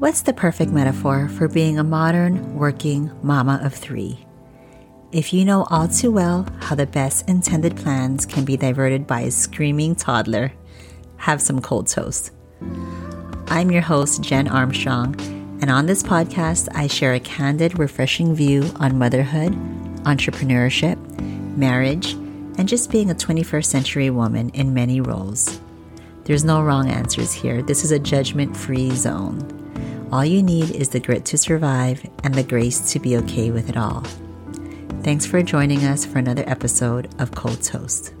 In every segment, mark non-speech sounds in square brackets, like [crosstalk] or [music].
What's the perfect metaphor for being a modern, working mama of three? If you know all too well how the best intended plans can be diverted by a screaming toddler, have some cold toast. I'm your host, Jen Armstrong, and on this podcast, I share a candid, refreshing view on motherhood, entrepreneurship, marriage, and just being a 21st century woman in many roles. There's no wrong answers here. This is a judgment free zone. All you need is the grit to survive and the grace to be okay with it all. Thanks for joining us for another episode of Cold Toast.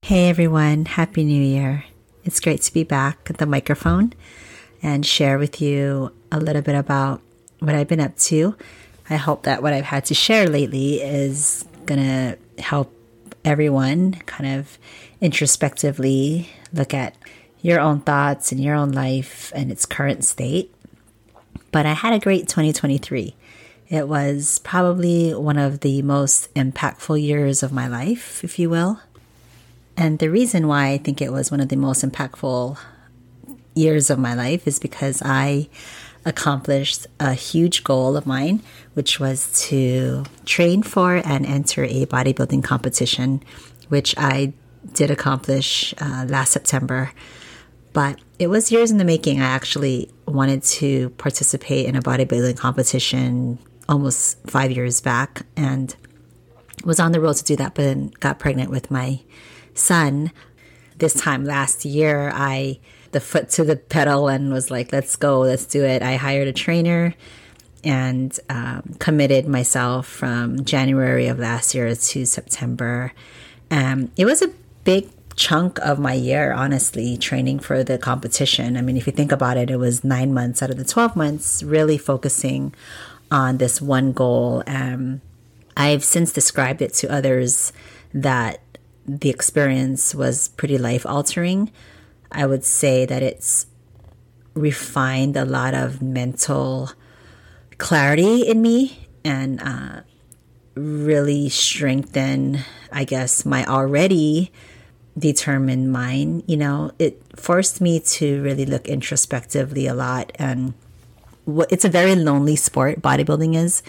Hey everyone, Happy New Year. It's great to be back at the microphone and share with you a little bit about what I've been up to. I hope that what I've had to share lately is going to help everyone kind of introspectively look at your own thoughts and your own life and its current state. But I had a great 2023. It was probably one of the most impactful years of my life, if you will. And the reason why I think it was one of the most impactful years of my life is because I accomplished a huge goal of mine, which was to train for and enter a bodybuilding competition, which I did accomplish uh, last September. But it was years in the making. I actually wanted to participate in a bodybuilding competition almost five years back and was on the road to do that, but then got pregnant with my son. This time last year, I the foot to the pedal and was like, let's go, let's do it. I hired a trainer and um, committed myself from January of last year to September. Um, it was a big chunk of my year, honestly, training for the competition. I mean, if you think about it, it was nine months out of the 12 months, really focusing on this one goal. Um, I've since described it to others that the experience was pretty life altering. I would say that it's refined a lot of mental clarity in me and uh, really strengthened, I guess, my already determined mind. You know, it forced me to really look introspectively a lot. And it's a very lonely sport, bodybuilding is,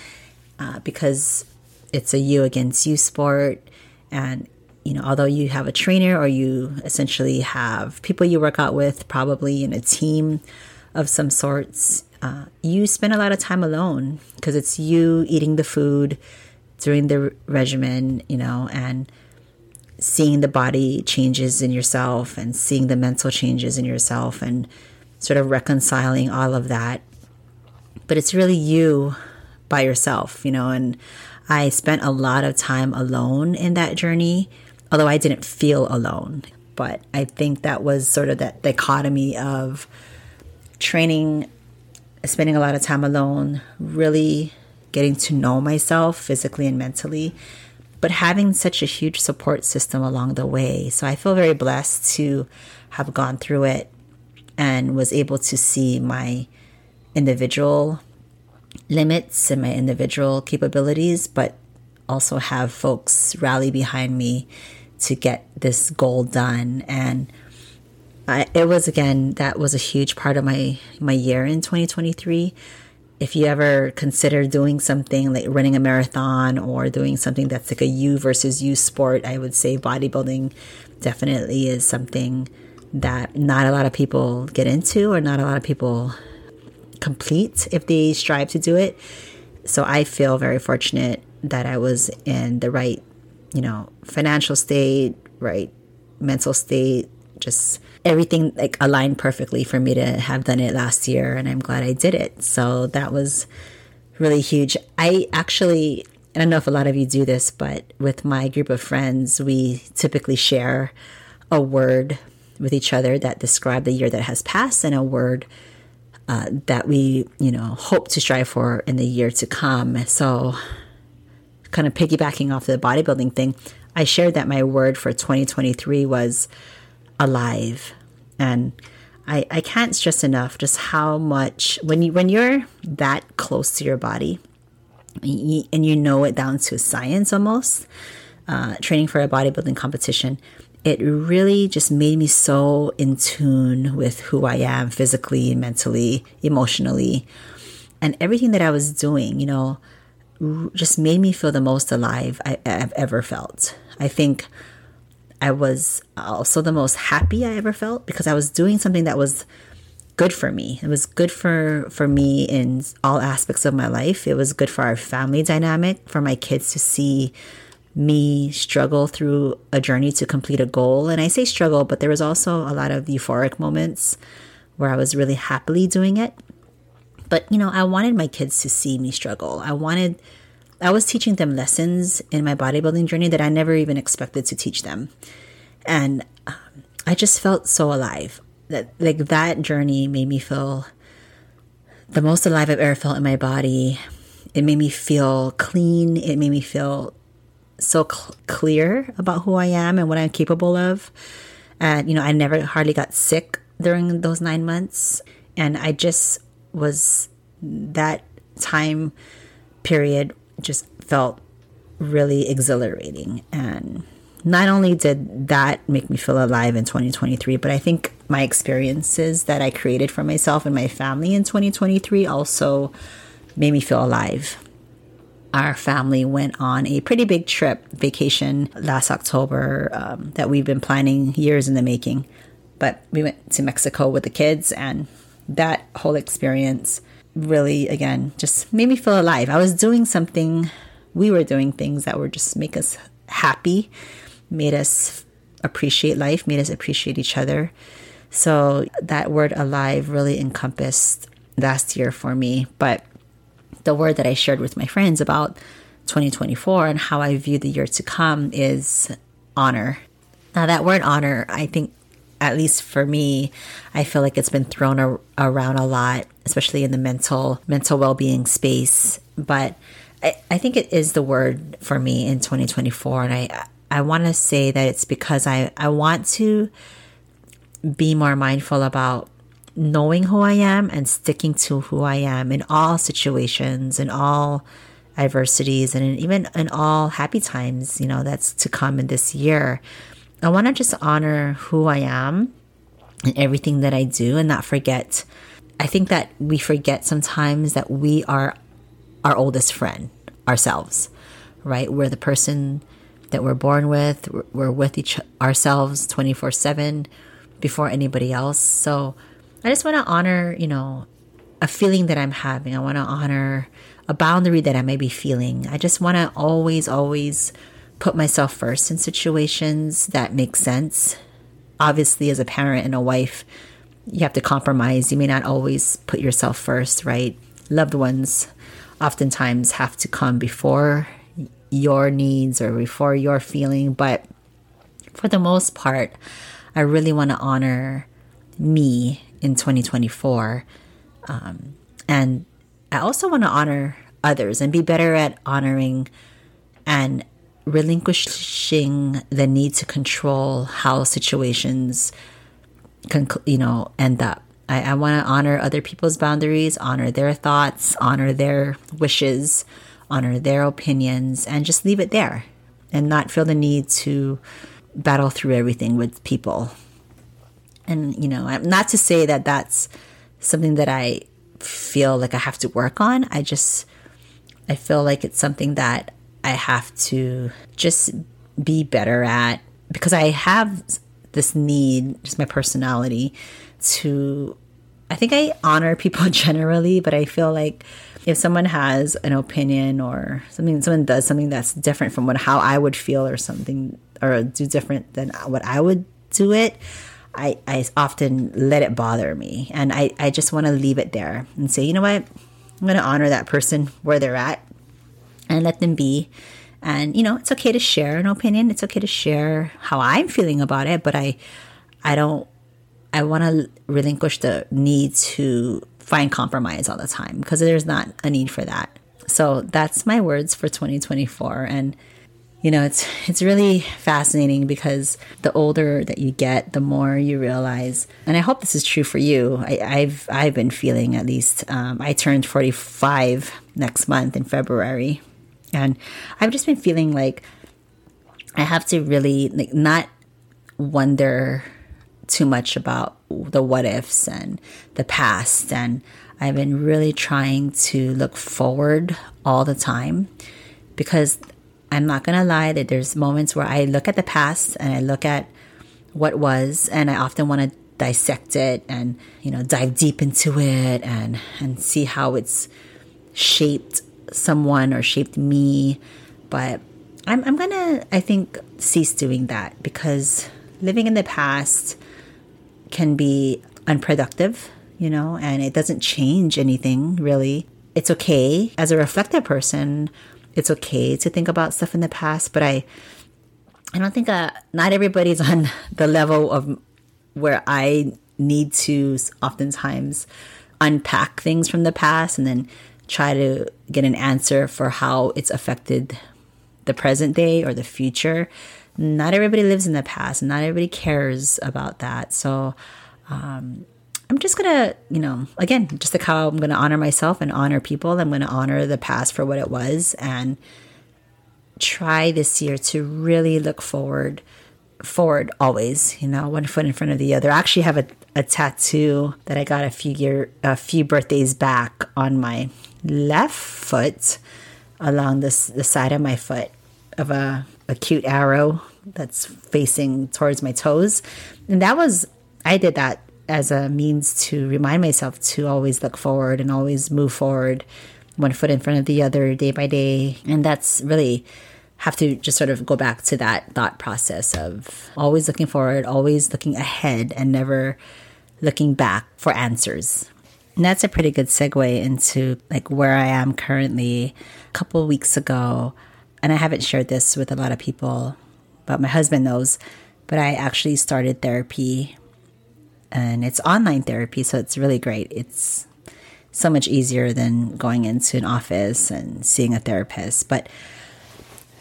uh, because it's a you against you sport. And you know, although you have a trainer or you essentially have people you work out with, probably in a team of some sorts, uh, you spend a lot of time alone because it's you eating the food during the regimen, you know, and seeing the body changes in yourself and seeing the mental changes in yourself and sort of reconciling all of that. But it's really you by yourself, you know, and I spent a lot of time alone in that journey although I didn't feel alone. But I think that was sort of that dichotomy of training, spending a lot of time alone, really getting to know myself physically and mentally, but having such a huge support system along the way. So I feel very blessed to have gone through it and was able to see my individual limits and my individual capabilities, but also have folks rally behind me to get this goal done. And I, it was again that was a huge part of my my year in 2023. If you ever consider doing something like running a marathon or doing something that's like a you versus you sport, I would say bodybuilding definitely is something that not a lot of people get into or not a lot of people complete if they strive to do it. So I feel very fortunate that I was in the right you know, financial state, right, mental state, just everything like aligned perfectly for me to have done it last year and I'm glad I did it. So that was really huge. I actually I don't know if a lot of you do this, but with my group of friends, we typically share a word with each other that describe the year that has passed and a word uh, that we, you know, hope to strive for in the year to come. So kind of piggybacking off the bodybuilding thing, I shared that my word for 2023 was alive. And I, I can't stress enough just how much when you when you're that close to your body and you know it down to science almost, uh, training for a bodybuilding competition, it really just made me so in tune with who I am physically, mentally, emotionally, and everything that I was doing, you know, just made me feel the most alive I, have ever felt. I think I was also the most happy I ever felt because I was doing something that was good for me. It was good for for me in all aspects of my life. It was good for our family dynamic, for my kids to see me struggle through a journey to complete a goal. And I say struggle, but there was also a lot of euphoric moments where I was really happily doing it. But, you know, I wanted my kids to see me struggle. I wanted, I was teaching them lessons in my bodybuilding journey that I never even expected to teach them. And um, I just felt so alive. That, like, that journey made me feel the most alive I've ever felt in my body. It made me feel clean. It made me feel so cl- clear about who I am and what I'm capable of. And, you know, I never hardly got sick during those nine months. And I just was, that time period just felt really exhilarating. And not only did that make me feel alive in 2023, but I think my experiences that I created for myself and my family in 2023 also made me feel alive our family went on a pretty big trip vacation last October um, that we've been planning years in the making. But we went to Mexico with the kids, and that whole experience really, again, just made me feel alive. I was doing something, we were doing things that were just make us happy, made us appreciate life, made us appreciate each other. So that word alive really encompassed last year for me. But the word that I shared with my friends about 2024 and how I view the year to come is honor. Now, that word honor, I think, at least for me, I feel like it's been thrown ar- around a lot, especially in the mental mental well being space. But I, I think it is the word for me in 2024, and I I want to say that it's because I I want to be more mindful about knowing who I am and sticking to who I am in all situations, in all adversities, and even in all happy times, you know, that's to come in this year. I want to just honor who I am and everything that I do and not forget. I think that we forget sometimes that we are our oldest friend ourselves, right? We're the person that we're born with, we're with each ourselves 24 7 before anybody else. So, I just want to honor, you know, a feeling that I'm having. I want to honor a boundary that I may be feeling. I just want to always, always put myself first in situations that make sense. Obviously, as a parent and a wife, you have to compromise. You may not always put yourself first, right? Loved ones oftentimes have to come before your needs or before your feeling. But for the most part, I really want to honor me in 2024. Um, and I also want to honor others and be better at honoring and relinquishing the need to control how situations can, you know, end up. I, I want to honor other people's boundaries, honor their thoughts, honor their wishes, honor their opinions, and just leave it there and not feel the need to battle through everything with people and, you know, not to say that that's something that I feel like I have to work on. I just, I feel like it's something that I have to just be better at because I have this need, just my personality, to, I think I honor people [laughs] generally, but I feel like if someone has an opinion or something, someone does something that's different from what how I would feel or something, or do different than what I would do it, I, I often let it bother me. And I, I just want to leave it there and say, you know what? I'm going to honor that person where they're at and let them be. And, you know, it's okay to share an opinion. It's okay to share how I'm feeling about it, but I, I don't, I want to relinquish the need to find compromise all the time because there's not a need for that. So that's my words for 2024. And you know, it's it's really fascinating because the older that you get, the more you realize. And I hope this is true for you. I, have I've been feeling at least. Um, I turned forty five next month in February, and I've just been feeling like I have to really like not wonder too much about the what ifs and the past. And I've been really trying to look forward all the time because I'm not going to lie that there's moments where I look at the past and I look at what was and I often want to dissect it and you know dive deep into it and and see how it's shaped someone or shaped me but I'm I'm to I think cease doing that because living in the past can be unproductive you know and it doesn't change anything really. It's okay. As a reflective person it's okay to think about stuff in the past, but I I don't think uh, not everybody's [laughs] on the level of where I need to oftentimes unpack things from the past and then try to get an answer for how it's affected the present day or the future. Not everybody lives in the past, not everybody cares about that. So, um, I'm just gonna, you know, again, just like how I'm gonna honor myself and honor people, I'm gonna honor the past for what it was and try this year to really look forward forward always, you know, one foot in front of the other. I actually have a, a tattoo that I got a few year a few birthdays back on my left foot along this the side of my foot of a, a cute arrow that's facing towards my toes. And that was I did that as a means to remind myself to always look forward and always move forward one foot in front of the other day by day. And that's really have to just sort of go back to that thought process of always looking forward, always looking ahead, and never looking back for answers. And that's a pretty good segue into like where I am currently. A couple weeks ago, and I haven't shared this with a lot of people, but my husband knows, but I actually started therapy and it's online therapy, so it's really great. It's so much easier than going into an office and seeing a therapist. But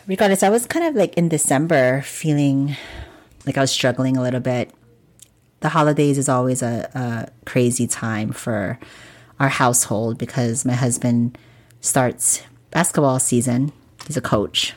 regardless, I was kind of like in December feeling like I was struggling a little bit. The holidays is always a, a crazy time for our household because my husband starts basketball season. He's a coach.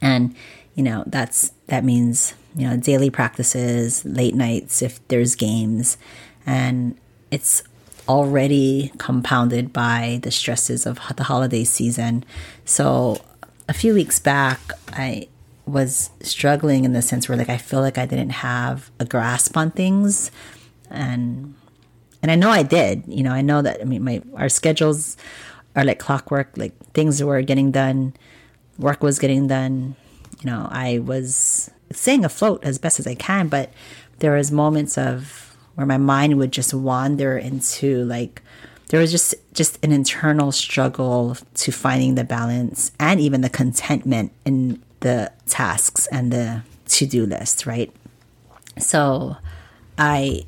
And, you know, that's that means you know, daily practices, late nights if there's games, and it's already compounded by the stresses of the holiday season. So a few weeks back, I was struggling in the sense where like I feel like I didn't have a grasp on things and and I know I did. You know, I know that I mean my our schedules are like clockwork, like things were getting done, work was getting done. You know, I was staying afloat as best as I can, but there was moments of where my mind would just wander into like there was just just an internal struggle to finding the balance and even the contentment in the tasks and the to-do list, right? So I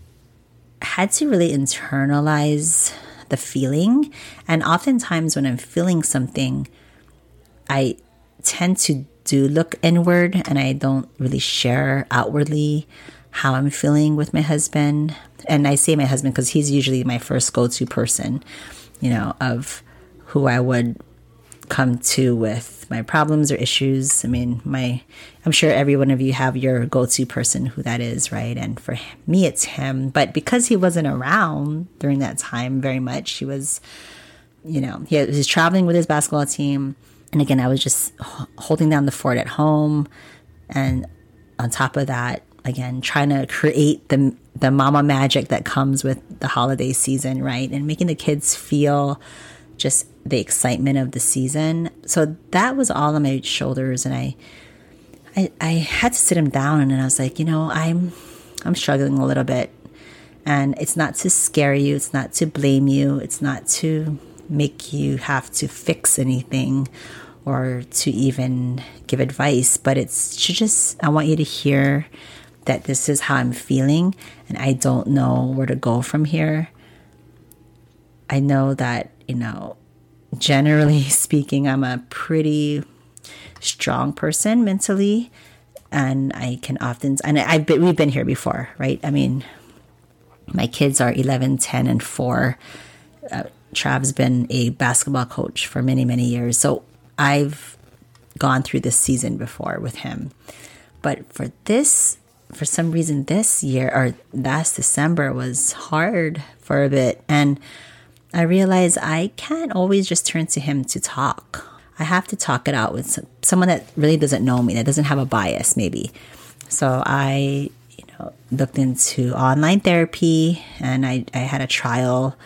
had to really internalize the feeling and oftentimes when I'm feeling something I tend to do look inward and I don't really share outwardly how I'm feeling with my husband. And I say my husband because he's usually my first go to person, you know, of who I would come to with my problems or issues. I mean, my I'm sure every one of you have your go-to person who that is, right? And for me it's him, but because he wasn't around during that time very much, he was you know, he was traveling with his basketball team and again, I was just holding down the fort at home. And on top of that, again, trying to create the, the mama magic that comes with the holiday season, right? And making the kids feel just the excitement of the season. So that was all on my shoulders. And I, I, I had to sit him down and I was like, you know, I'm, I'm struggling a little bit. And it's not to scare you. It's not to blame you. It's not to make you have to fix anything or to even give advice, but it's to just, I want you to hear that this is how I'm feeling and I don't know where to go from here. I know that, you know, generally [laughs] speaking, I'm a pretty strong person mentally, and I can often and I've been, we've been here before, right? I mean, my kids are 11, 10, and four. Uh, Trav's been a basketball coach for many, many years, so I've gone through this season before with him. But for this, for some reason, this year or last December was hard for a bit, and I realized I can't always just turn to him to talk. I have to talk it out with someone that really doesn't know me, that doesn't have a bias, maybe. So I, you know, looked into online therapy, and I, I had a trial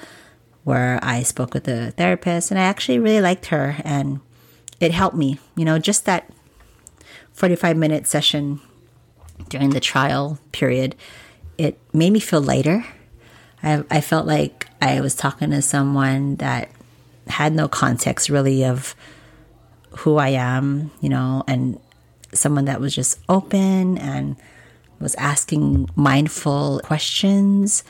where I spoke with a therapist, and I actually really liked her, and it helped me. You know, just that 45 minute session during the trial period, it made me feel lighter. I, I felt like I was talking to someone that had no context really of who I am, you know, and someone that was just open and was asking mindful questions.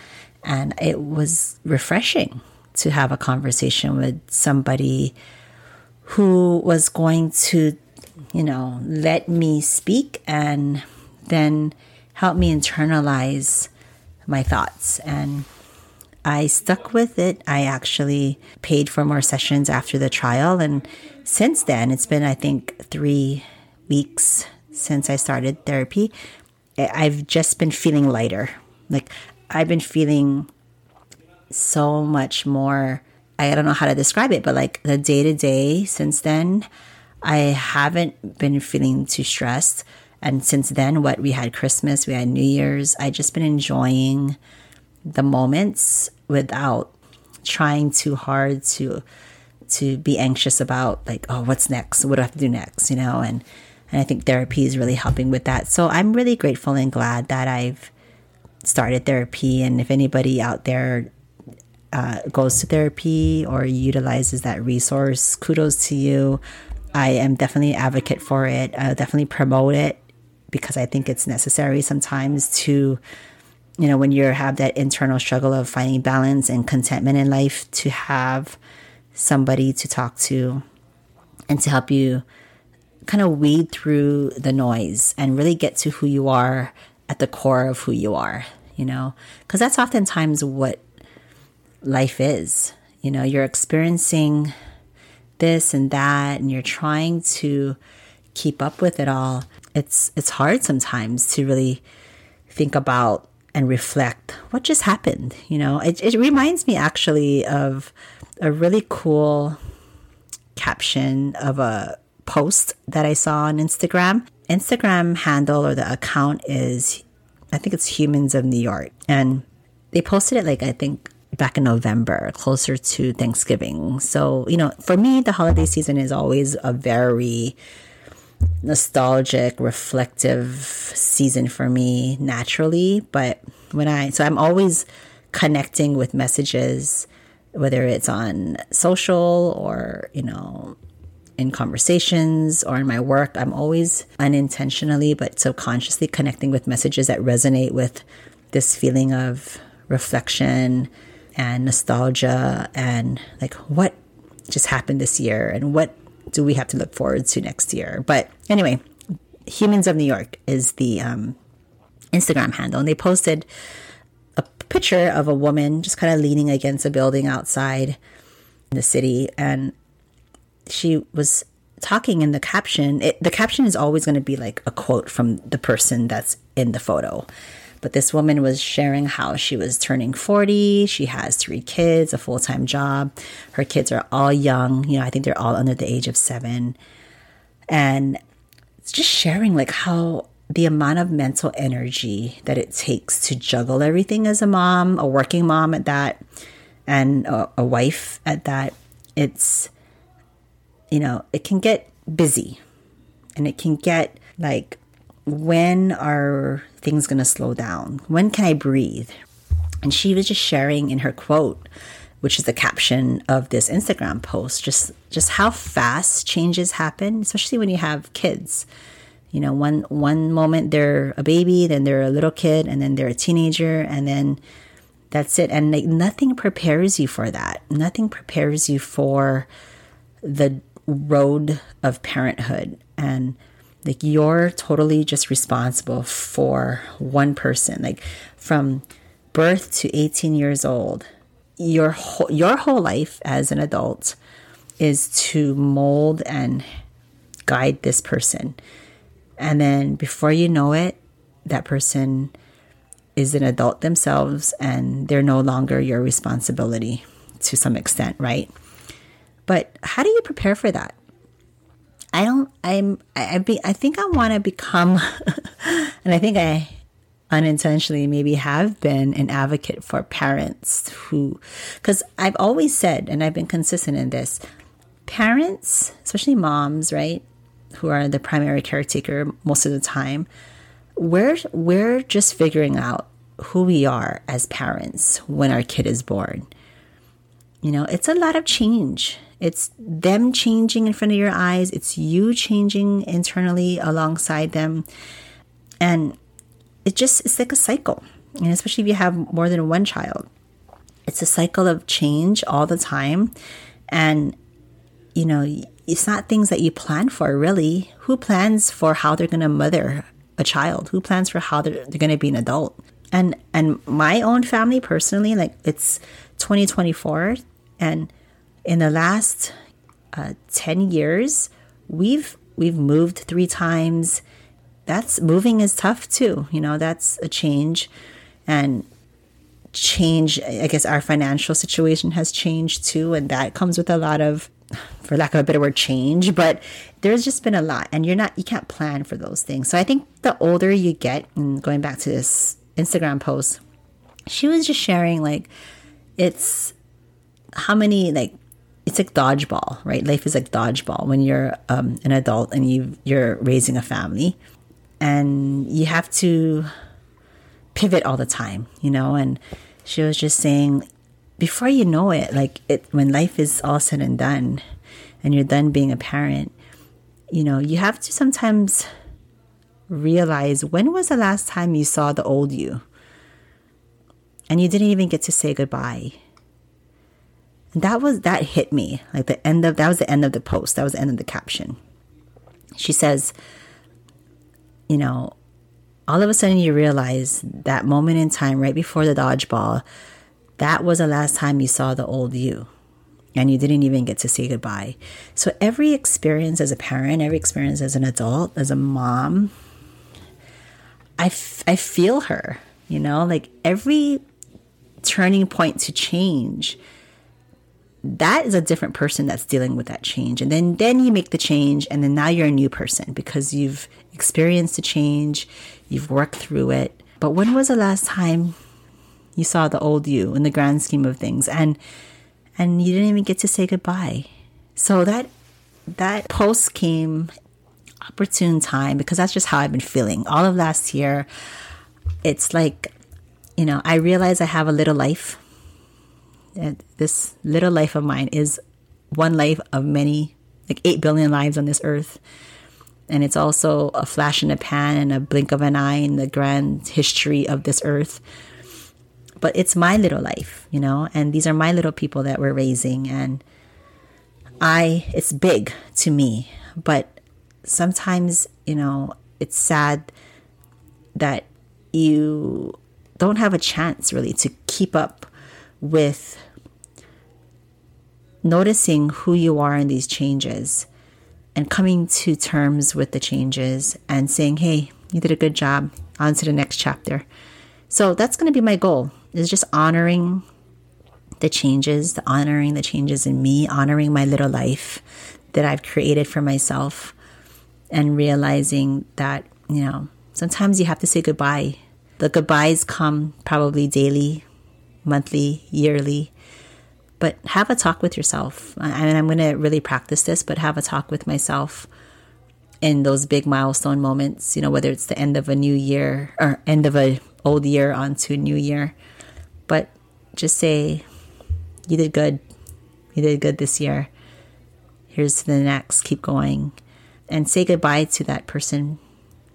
And it was refreshing to have a conversation with somebody who was going to, you know, let me speak and then help me internalize my thoughts. And I stuck with it. I actually paid for more sessions after the trial. And since then, it's been, I think, three weeks since I started therapy. I've just been feeling lighter. Like, I've been feeling so much more. I don't know how to describe it, but like the day to day since then, I haven't been feeling too stressed. And since then, what we had Christmas, we had New Year's, I just been enjoying the moments without trying too hard to to be anxious about like oh what's next? What do i have to do next? You know and and i think therapy is really helping with that. So i'm really grateful and glad that i've started therapy. And if anybody out there uh, goes to therapy or utilizes that resource kudos to you. I am definitely an advocate for it. I'll definitely promote it because i think it's necessary sometimes to you know, when you have that internal struggle of finding balance and contentment in life, to have somebody to talk to and to help you kind of weed through the noise and really get to who you are at the core of who you are, you know, because that's oftentimes what life is. You know, you're experiencing this and that, and you're trying to keep up with it all. It's it's hard sometimes to really think about and reflect what just happened. You know, it, it reminds me actually of a really cool caption of a post that I saw on Instagram. Instagram handle or the account is, I think it's Humans of New York. And they posted it like, I think back in November, closer to Thanksgiving. So, you know, for me, the holiday season is always a very nostalgic, reflective season for me naturally. But when I, so I'm always connecting with messages, whether it's on social or, you know, in conversations or in my work, I'm always unintentionally but subconsciously connecting with messages that resonate with this feeling of reflection and nostalgia and like what just happened this year and what do we have to look forward to next year? But anyway, Humans of New York is the um, Instagram handle, and they posted a picture of a woman just kind of leaning against a building outside the city, and she was talking in the caption. It, the caption is always going to be like a quote from the person that's in the photo. But this woman was sharing how she was turning 40. She has three kids, a full time job. Her kids are all young. You know, I think they're all under the age of seven. And it's just sharing like how the amount of mental energy that it takes to juggle everything as a mom, a working mom at that, and a, a wife at that. It's, you know, it can get busy and it can get like when are things going to slow down? When can I breathe? And she was just sharing in her quote, which is the caption of this Instagram post, just just how fast changes happen, especially when you have kids. You know, one one moment they're a baby, then they're a little kid, and then they're a teenager, and then that's it. And like nothing prepares you for that. Nothing prepares you for the road of parenthood and like you're totally just responsible for one person. Like from birth to 18 years old your whole, your whole life as an adult is to mold and guide this person. And then before you know it that person is an adult themselves and they're no longer your responsibility to some extent right? But how do you prepare for that I don't. I'm. I. I, be, I think I want to become, [laughs] and I think I unintentionally maybe have been an advocate for parents who, because I've always said, and I've been consistent in this, parents, especially moms, right, who are the primary caretaker most of the time, we're we're just figuring out who we are as parents when our kid is born. You know, it's a lot of change. It's them changing in front of your eyes, it's you changing internally alongside them. And it just it's like a cycle. And especially if you have more than one child. It's a cycle of change all the time. And you know, it's not things that you plan for really. Who plans for how they're gonna mother a child? Who plans for how they're, they're gonna be an adult? And and my own family personally, like it's 2024 and in the last uh, 10 years, we've we've moved three times. That's moving is tough too. You know, that's a change and change. I guess our financial situation has changed too, and that comes with a lot of, for lack of a better word, change. But there's just been a lot, and you're not, you can't plan for those things. So I think the older you get, and going back to this Instagram post, she was just sharing like, it's how many like it's like dodgeball, right? Life is like dodgeball when you're um, an adult and you you're raising a family, and you have to pivot all the time, you know. And she was just saying, before you know it, like it when life is all said and done, and you're done being a parent, you know, you have to sometimes realize when was the last time you saw the old you, and you didn't even get to say goodbye that was that hit me. Like the end of that was the end of the post. That was the end of the caption. She says you know all of a sudden you realize that moment in time right before the dodgeball that was the last time you saw the old you and you didn't even get to say goodbye. So every experience as a parent every experience as an adult as a mom I, f- I feel her you know? Like every turning point to change that is a different person that's dealing with that change. And then then you make the change and then now you're a new person because you've experienced the change you've worked through it. But when was the last time you saw the old you in the grand scheme of things? And and you didn't even get to say goodbye. So that that post came opportune time because that's just how I've been feeling all of last year. It's like you know I realize I have a little life this little life of mine is one life of many, like 8 billion lives on this earth. And it's also a flash in a pan and a blink of an eye in the grand history of this earth. But it's my little life, you know, and these are my little people that we're raising. And I, it's big to me, but sometimes, you know, it's sad that you don't have a chance really to keep up with noticing who you are in these changes and coming to terms with the changes and saying, hey, you did a good job, on to the next chapter. So that's going to be my goal is just honoring the changes, the honoring the changes in me, honoring my little life that I've created for myself and realizing that, you know, sometimes you have to say goodbye. The goodbyes come probably daily, monthly, yearly, but have a talk with yourself. I mean, I'm going to really practice this, but have a talk with myself in those big milestone moments, you know, whether it's the end of a new year or end of a old year onto a new year. But just say, you did good. You did good this year. Here's to the next. Keep going. And say goodbye to that person.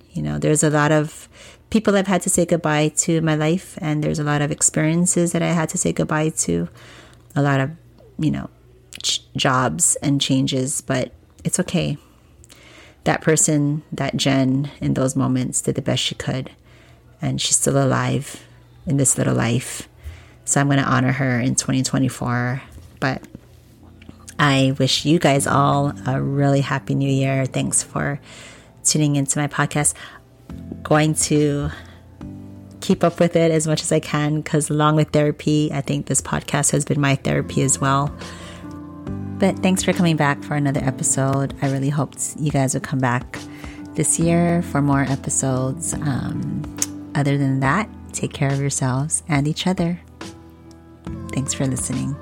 You know, there's a lot of people I've had to say goodbye to in my life, and there's a lot of experiences that I had to say goodbye to a lot of, you know, ch- jobs and changes, but it's okay. That person, that Jen, in those moments did the best she could. And she's still alive in this little life. So I'm going to honor her in 2024. But I wish you guys all a really happy new year. Thanks for tuning into my podcast. Going to keep up with it as much as I can because, along with therapy, I think this podcast has been my therapy as well. But thanks for coming back for another episode. I really hope you guys will come back this year for more episodes. Um, other than that, take care of yourselves and each other. Thanks for listening.